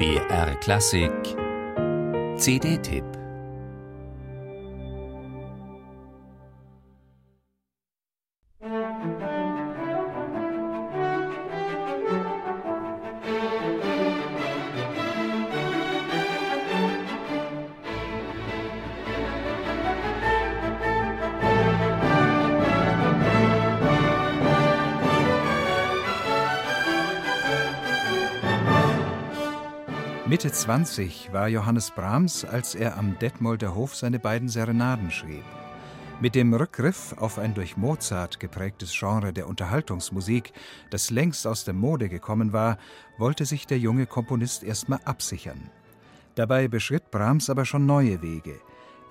BR Klassik. CD-Tipp Mitte 20 war Johannes Brahms, als er am Detmolder Hof seine beiden Serenaden schrieb. Mit dem Rückgriff auf ein durch Mozart geprägtes Genre der Unterhaltungsmusik, das längst aus der Mode gekommen war, wollte sich der junge Komponist erstmal absichern. Dabei beschritt Brahms aber schon neue Wege.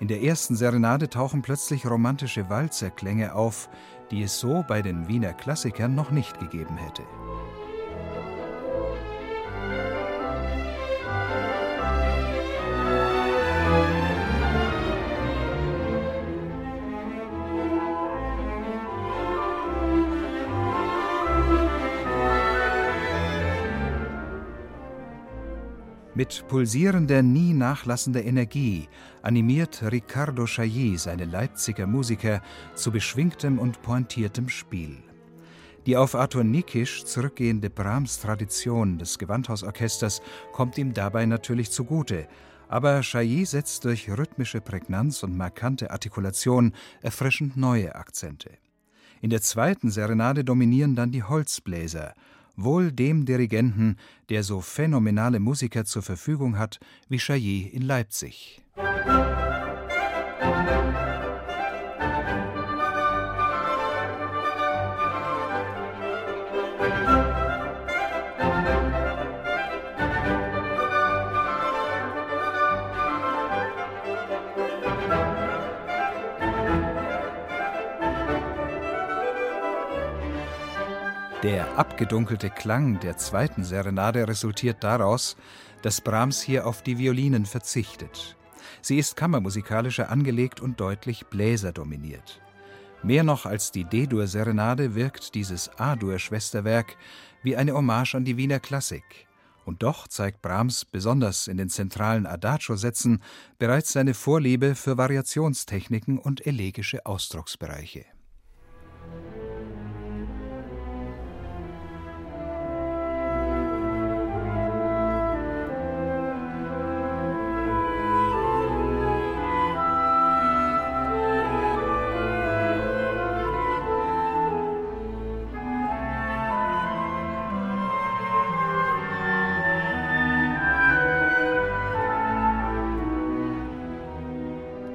In der ersten Serenade tauchen plötzlich romantische Walzerklänge auf, die es so bei den Wiener Klassikern noch nicht gegeben hätte. Mit pulsierender, nie nachlassender Energie animiert Riccardo Chailly seine Leipziger Musiker zu beschwingtem und pointiertem Spiel. Die auf Arthur Nikisch zurückgehende Brahms-Tradition des Gewandhausorchesters kommt ihm dabei natürlich zugute, aber Chailly setzt durch rhythmische Prägnanz und markante Artikulation erfrischend neue Akzente. In der zweiten Serenade dominieren dann die Holzbläser – wohl dem Dirigenten, der so phänomenale Musiker zur Verfügung hat wie Chailly in Leipzig. Der abgedunkelte Klang der zweiten Serenade resultiert daraus, dass Brahms hier auf die Violinen verzichtet. Sie ist kammermusikalischer angelegt und deutlich bläserdominiert. Mehr noch als die D-Dur-Serenade wirkt dieses A-Dur-Schwesterwerk wie eine Hommage an die Wiener Klassik. Und doch zeigt Brahms besonders in den zentralen Adagio-Sätzen bereits seine Vorliebe für Variationstechniken und elegische Ausdrucksbereiche.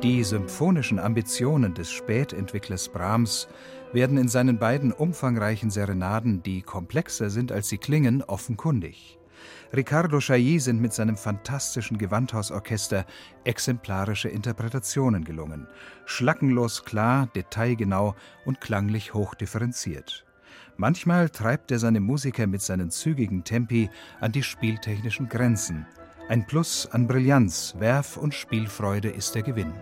Die symphonischen Ambitionen des Spätentwicklers Brahms werden in seinen beiden umfangreichen Serenaden, die komplexer sind als sie klingen, offenkundig. Riccardo Chailly sind mit seinem fantastischen Gewandhausorchester exemplarische Interpretationen gelungen. Schlackenlos klar, detailgenau und klanglich hochdifferenziert. Manchmal treibt er seine Musiker mit seinen zügigen Tempi an die spieltechnischen Grenzen. Ein Plus an Brillanz, Werf und Spielfreude ist der Gewinn.